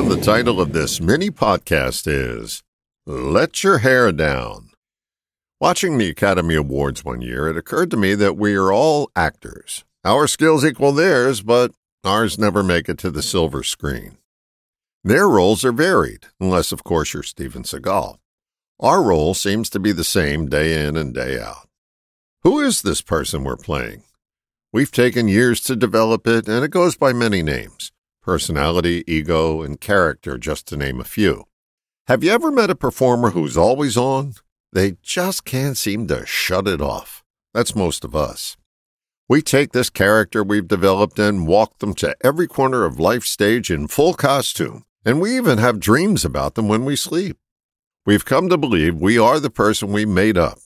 And the title of this mini podcast is Let Your Hair Down. Watching the Academy Awards one year, it occurred to me that we are all actors. Our skills equal theirs, but ours never make it to the silver screen. Their roles are varied, unless, of course, you're Steven Seagal. Our role seems to be the same day in and day out. Who is this person we're playing? We've taken years to develop it, and it goes by many names personality, ego, and character, just to name a few. Have you ever met a performer who's always on? They just can't seem to shut it off. That's most of us. We take this character we've developed and walk them to every corner of life stage in full costume, and we even have dreams about them when we sleep. We've come to believe we are the person we made up.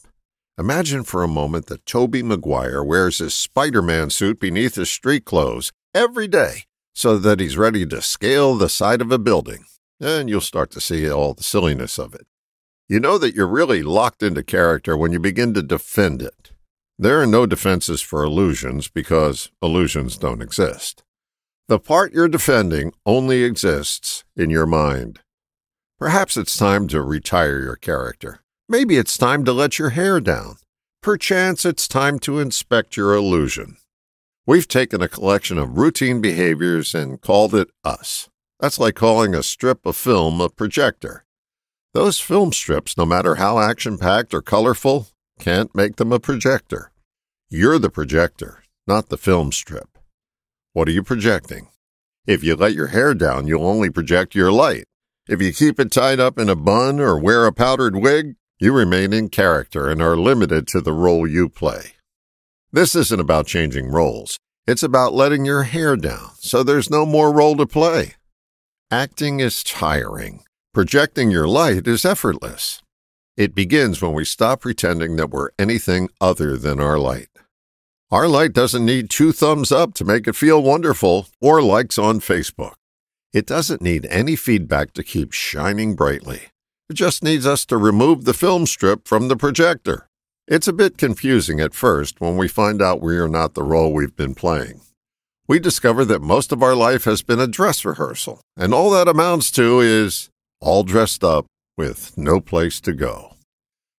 Imagine for a moment that Tobey Maguire wears his Spider Man suit beneath his street clothes every day so that he's ready to scale the side of a building, and you'll start to see all the silliness of it. You know that you're really locked into character when you begin to defend it. There are no defenses for illusions because illusions don't exist. The part you're defending only exists in your mind. Perhaps it's time to retire your character. Maybe it's time to let your hair down. Perchance it's time to inspect your illusion. We've taken a collection of routine behaviors and called it us. That's like calling a strip of film a projector. Those film strips, no matter how action packed or colorful, can't make them a projector. You're the projector, not the film strip. What are you projecting? If you let your hair down, you'll only project your light. If you keep it tied up in a bun or wear a powdered wig, you remain in character and are limited to the role you play. This isn't about changing roles. It's about letting your hair down so there's no more role to play. Acting is tiring. Projecting your light is effortless. It begins when we stop pretending that we're anything other than our light. Our light doesn't need two thumbs up to make it feel wonderful or likes on Facebook. It doesn't need any feedback to keep shining brightly. It just needs us to remove the film strip from the projector. It's a bit confusing at first when we find out we are not the role we've been playing. We discover that most of our life has been a dress rehearsal, and all that amounts to is all dressed up with no place to go.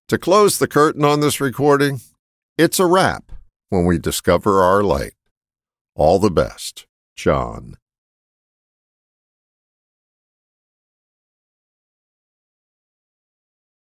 To close the curtain on this recording, it's a wrap when we discover our light. All the best, John.